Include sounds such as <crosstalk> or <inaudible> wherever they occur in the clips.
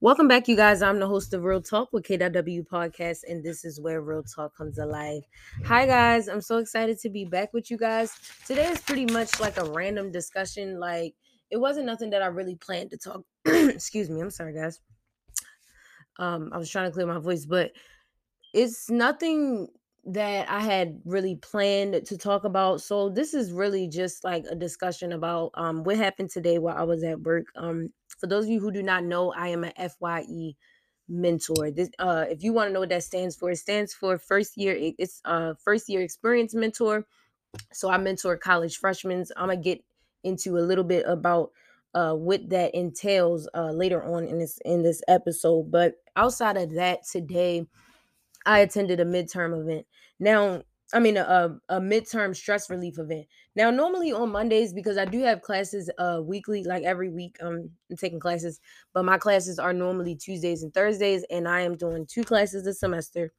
Welcome back, you guys. I'm the host of Real Talk with KW Podcast, and this is where Real Talk comes alive. Hi, guys. I'm so excited to be back with you guys. Today is pretty much like a random discussion. Like, it wasn't nothing that I really planned to talk. <clears throat> Excuse me. I'm sorry, guys. Um, I was trying to clear my voice, but it's nothing that I had really planned to talk about. So this is really just like a discussion about um what happened today while I was at work. Um for those of you who do not know, I am a FYE mentor. This uh if you want to know what that stands for, it stands for first year it's uh first year experience mentor. So I mentor college freshmen. I'm gonna get into a little bit about uh what that entails uh later on in this in this episode. But outside of that, today I attended a midterm event. Now, I mean a, a midterm stress relief event. Now, normally on Mondays, because I do have classes uh weekly, like every week, um, I'm taking classes, but my classes are normally Tuesdays and Thursdays, and I am doing two classes a semester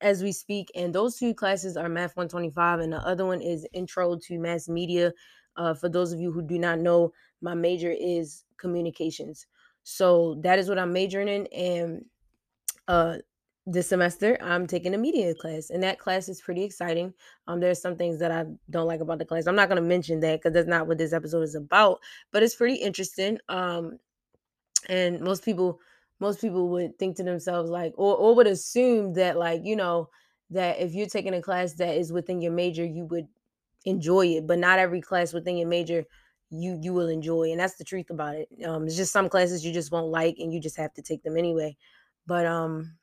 as we speak. And those two classes are Math 125, and the other one is Intro to Mass Media. Uh, for those of you who do not know, my major is communications. So that is what I'm majoring in. And uh this semester i'm taking a media class and that class is pretty exciting. Um there's some things that i don't like about the class. I'm not going to mention that because that's not what this episode is about but it's pretty interesting um and most people most people would think to themselves like or, or would assume that like you know that if you're taking a class that is within your major you would enjoy it but not every class within your major you you will enjoy and that's the truth about it. Um it's just some classes you just won't like and you just have to take them anyway but um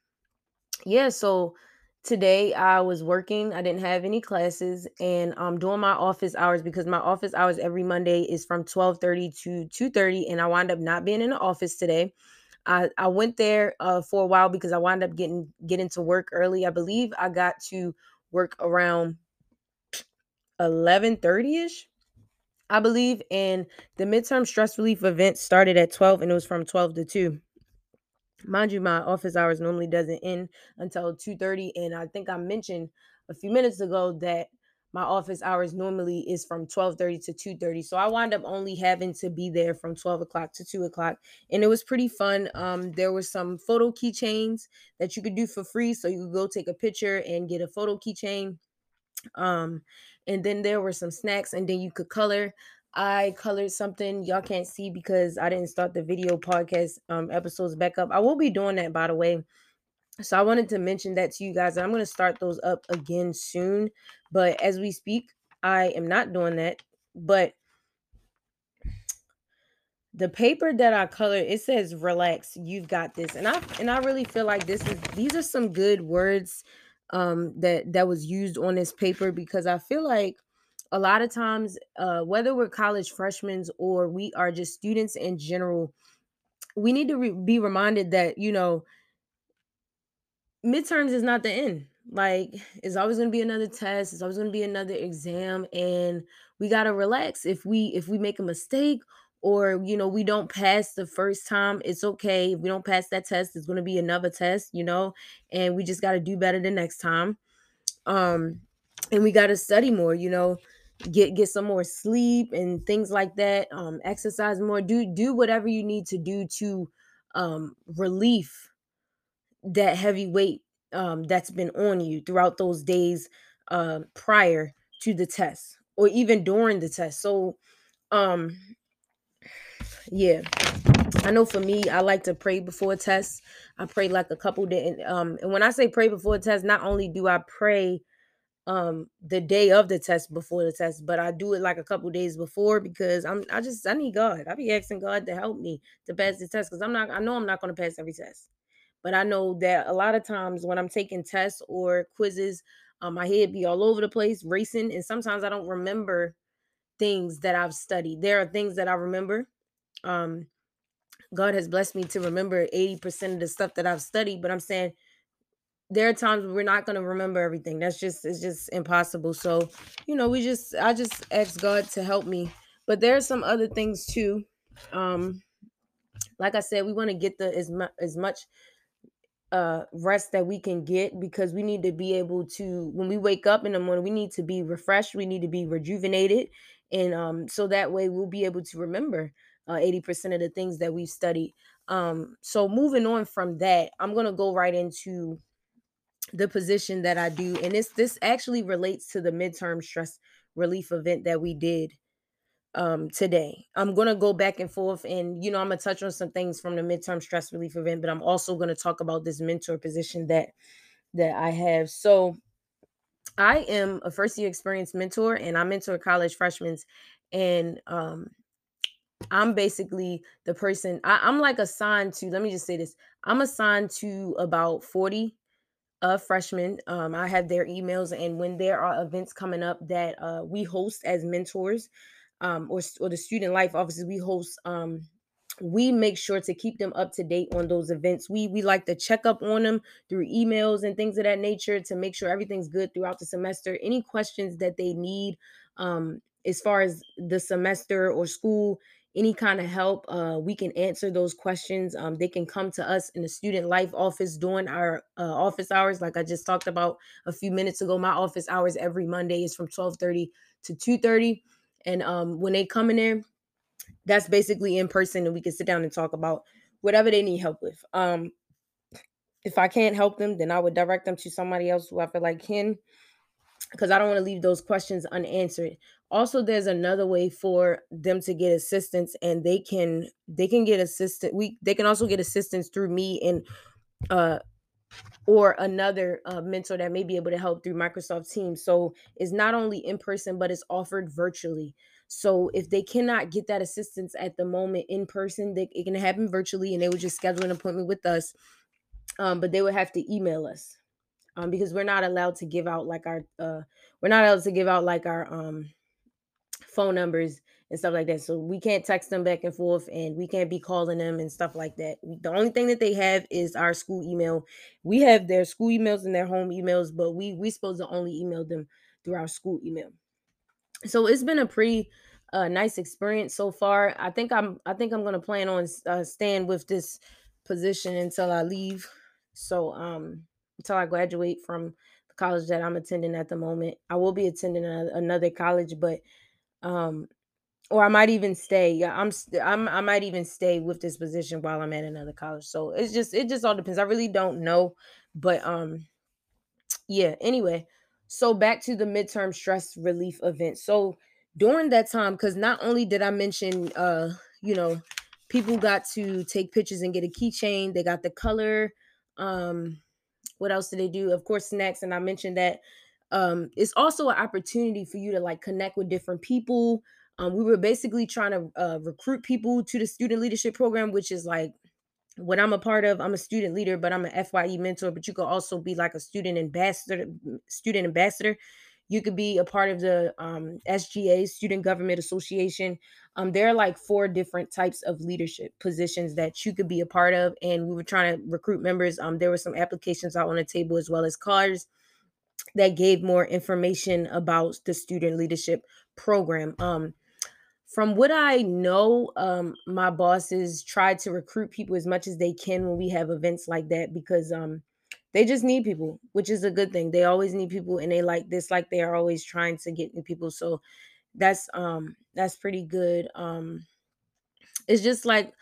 yeah, so today I was working. I didn't have any classes and I'm doing my office hours because my office hours every Monday is from 12:30 to 2:30 and I wound up not being in the office today. I I went there uh, for a while because I wound up getting getting to work early. I believe I got to work around 11:30ish. I believe and the midterm stress relief event started at 12 and it was from 12 to 2 mind you my office hours normally doesn't end until 2.30 and i think i mentioned a few minutes ago that my office hours normally is from 12.30 to 2.30 so i wound up only having to be there from 12 o'clock to 2 o'clock and it was pretty fun um, there were some photo keychains that you could do for free so you could go take a picture and get a photo keychain um, and then there were some snacks and then you could color I colored something y'all can't see because I didn't start the video podcast um episodes back up. I will be doing that by the way. So I wanted to mention that to you guys. I'm going to start those up again soon, but as we speak, I am not doing that. But the paper that I colored, it says relax, you've got this. And I and I really feel like this is these are some good words um that that was used on this paper because I feel like a lot of times, uh, whether we're college freshmen or we are just students in general, we need to re- be reminded that, you know, midterms is not the end. Like, it's always going to be another test, it's always going to be another exam, and we got to relax. If we if we make a mistake or you know we don't pass the first time it's okay if we don't pass that test it's going to be another test you know and we just got to do better the next time um and we got to study more you know get get some more sleep and things like that um exercise more do do whatever you need to do to um relief that heavy weight um that's been on you throughout those days um prior to the test or even during the test. So um yeah i know for me i like to pray before tests. I pray like a couple days um and when i say pray before a test not only do i pray um the day of the test before the test but i do it like a couple days before because i'm i just i need god. I be asking god to help me to pass the test because i'm not i know i'm not going to pass every test but i know that a lot of times when i'm taking tests or quizzes um, my head be all over the place racing and sometimes i don't remember things that i've studied. There are things that i remember um god has blessed me to remember 80% of the stuff that i've studied but i'm saying there are times we're not going to remember everything. That's just it's just impossible. So you know we just i just ask god to help me. But there are some other things too. Um like i said we want to get the as much as much uh rest that we can get because we need to be able to when we wake up in the morning we need to be refreshed. We need to be rejuvenated. And um so that way we'll be able to remember uh 80% of the things that we've studied. Um, so moving on from that, I'm gonna go right into the position that I do, and this this actually relates to the midterm stress relief event that we did um today. I'm gonna go back and forth and you know I'm gonna touch on some things from the midterm stress relief event, but I'm also gonna talk about this mentor position that that I have. So I am a first year experienced mentor and I mentor college freshmen and um I'm basically the person I, I'm like assigned to let me just say this. I'm assigned to about 40 uh freshmen. Um I have their emails and when there are events coming up that uh we host as mentors um or, or the student life offices we host um we make sure to keep them up to date on those events. We we like to check up on them through emails and things of that nature to make sure everything's good throughout the semester. Any questions that they need um as far as the semester or school, any kind of help, uh, we can answer those questions. Um, they can come to us in the student life office during our uh, office hours, like I just talked about a few minutes ago. My office hours every Monday is from twelve thirty to two thirty, and um, when they come in there, that's basically in person and we can sit down and talk about whatever they need help with. Um if I can't help them, then I would direct them to somebody else who I feel like can because I don't want to leave those questions unanswered. Also, there's another way for them to get assistance and they can they can get assistance. We they can also get assistance through me and uh or another uh, mentor that may be able to help through Microsoft Teams. So it's not only in person, but it's offered virtually. So if they cannot get that assistance at the moment in person, they, it can happen virtually, and they would just schedule an appointment with us. Um, but they would have to email us um, because we're not allowed to give out like our uh, we're not allowed to give out like our um, phone numbers and stuff like that. So we can't text them back and forth and we can't be calling them and stuff like that. The only thing that they have is our school email. We have their school emails and their home emails, but we we supposed to only email them through our school email. So it's been a pretty uh, nice experience so far. I think I'm I think I'm gonna plan on uh, staying with this position until I leave. So um until I graduate from the college that I'm attending at the moment. I will be attending a, another college, but um or I might even stay. Yeah, I'm, I'm I might even stay with this position while I'm at another college. So it's just it just all depends. I really don't know, but um yeah, anyway. So back to the midterm stress relief event. So during that time cuz not only did I mention uh you know people got to take pictures and get a keychain, they got the color um what else did they do? Of course snacks and I mentioned that um it's also an opportunity for you to like connect with different people um, we were basically trying to uh, recruit people to the student leadership program, which is like what I'm a part of. I'm a student leader, but I'm an FYE mentor. But you could also be like a student ambassador. Student ambassador. You could be a part of the um, SGA, Student Government Association. Um, there are like four different types of leadership positions that you could be a part of, and we were trying to recruit members. Um, there were some applications out on the table as well as cards that gave more information about the student leadership program. Um, from what I know, um, my bosses try to recruit people as much as they can when we have events like that because um, they just need people, which is a good thing. They always need people, and they like this, like they are always trying to get new people. So that's um that's pretty good. Um, it's just like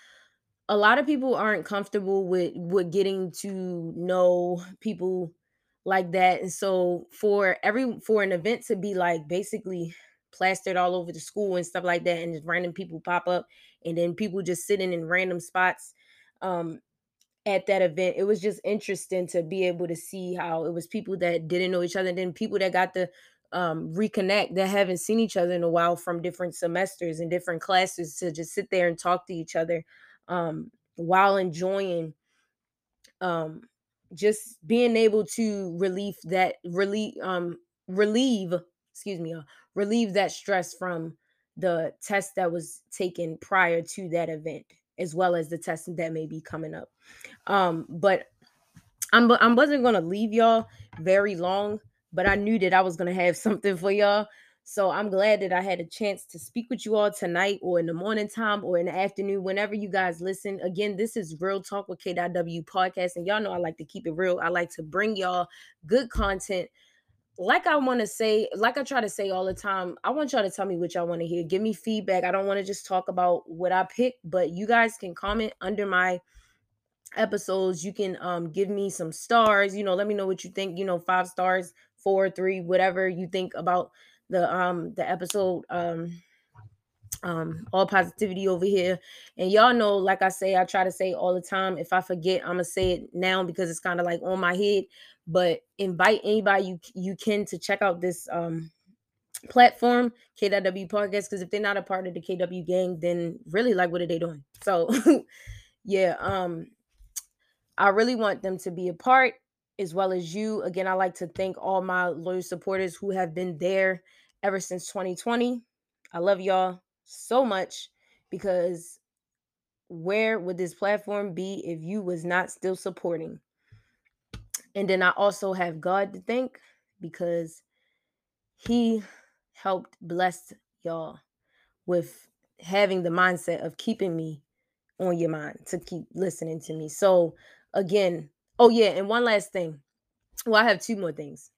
a lot of people aren't comfortable with with getting to know people like that, and so for every for an event to be like basically plastered all over the school and stuff like that and just random people pop up and then people just sitting in random spots um at that event it was just interesting to be able to see how it was people that didn't know each other and then people that got to um reconnect that haven't seen each other in a while from different semesters and different classes to just sit there and talk to each other um while enjoying um just being able to relieve that relieve um relieve excuse me uh, relieve that stress from the test that was taken prior to that event as well as the test that may be coming up. Um but i'm i wasn't gonna leave y'all very long but i knew that i was gonna have <laughs> something for y'all so i'm glad that i had a chance to speak with you all tonight or in the morning time or in the afternoon whenever you guys listen again this is real talk with k.w podcast and y'all know i like to keep it real i like to bring y'all good content like I want to say, like I try to say all the time, I want y'all to tell me what y'all want to hear. Give me feedback. I don't want to just talk about what I pick, but you guys can comment under my episodes. You can um give me some stars, you know, let me know what you think, you know, five stars, four, three, whatever you think about the um the episode. Um um all positivity over here. And y'all know like i say i try to say all the time. If i forget i'm gonna say it now because it's kind of like on my head. But invite anybody you you can to check out this um platform KW podcast because if they're not a part of the KW gang then really like what are they doing? So <laughs> yeah um I really want them to be a part as well as you. Again I like to thank all my loyal supporters who have been there ever since 2020 I love y'all so much because where would this platform be if you was not still supporting? And then i also have god to thank because he helped bless y'all with having the mindset of keeping me on your mind to keep listening to me. So again oh yeah and one last thing well i have two more things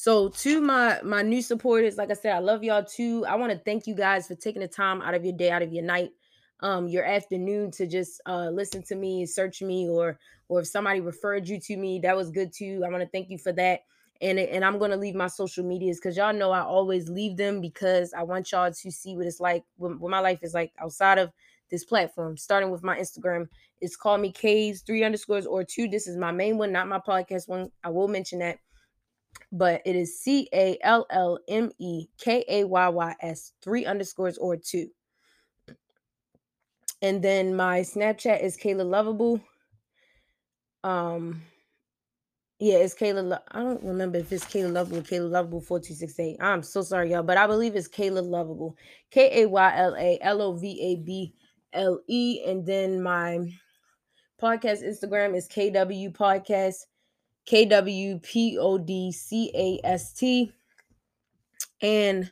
so to my my new supporters, like I said, I love y'all too. I want to thank you guys for taking the time out of your day, out of your night, um, your afternoon to just uh listen to me, search me, or or if somebody referred you to me, that was good too. I want to thank you for that. And and I'm gonna leave my social medias because y'all know I always leave them because I want y'all to see what it's like, what, what my life is like outside of this platform. Starting with my Instagram, it's called me K's three underscores or two. This is my main one, not my podcast one. I will mention that but it is C A L L M E K A Y Y S, three underscores or two. And then my Snapchat is Kayla Lovable. Um, yeah, it's Kayla. Lo- I don't remember if it's Kayla Lovable, Kayla Lovable 4268. I'm so sorry, y'all, but I believe it's Kayla Lovable. K A Y L A L O V A B L E. And then my podcast Instagram is KW Podcast. K W P O D C A S T. And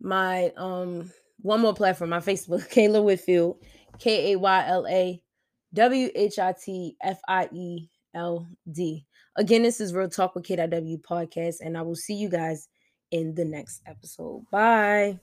my um one more platform, my Facebook, <laughs> Kayla Whitfield, K A Y L A W H I T F I E L D. Again, this is Real Talk with KW podcast, and I will see you guys in the next episode. Bye.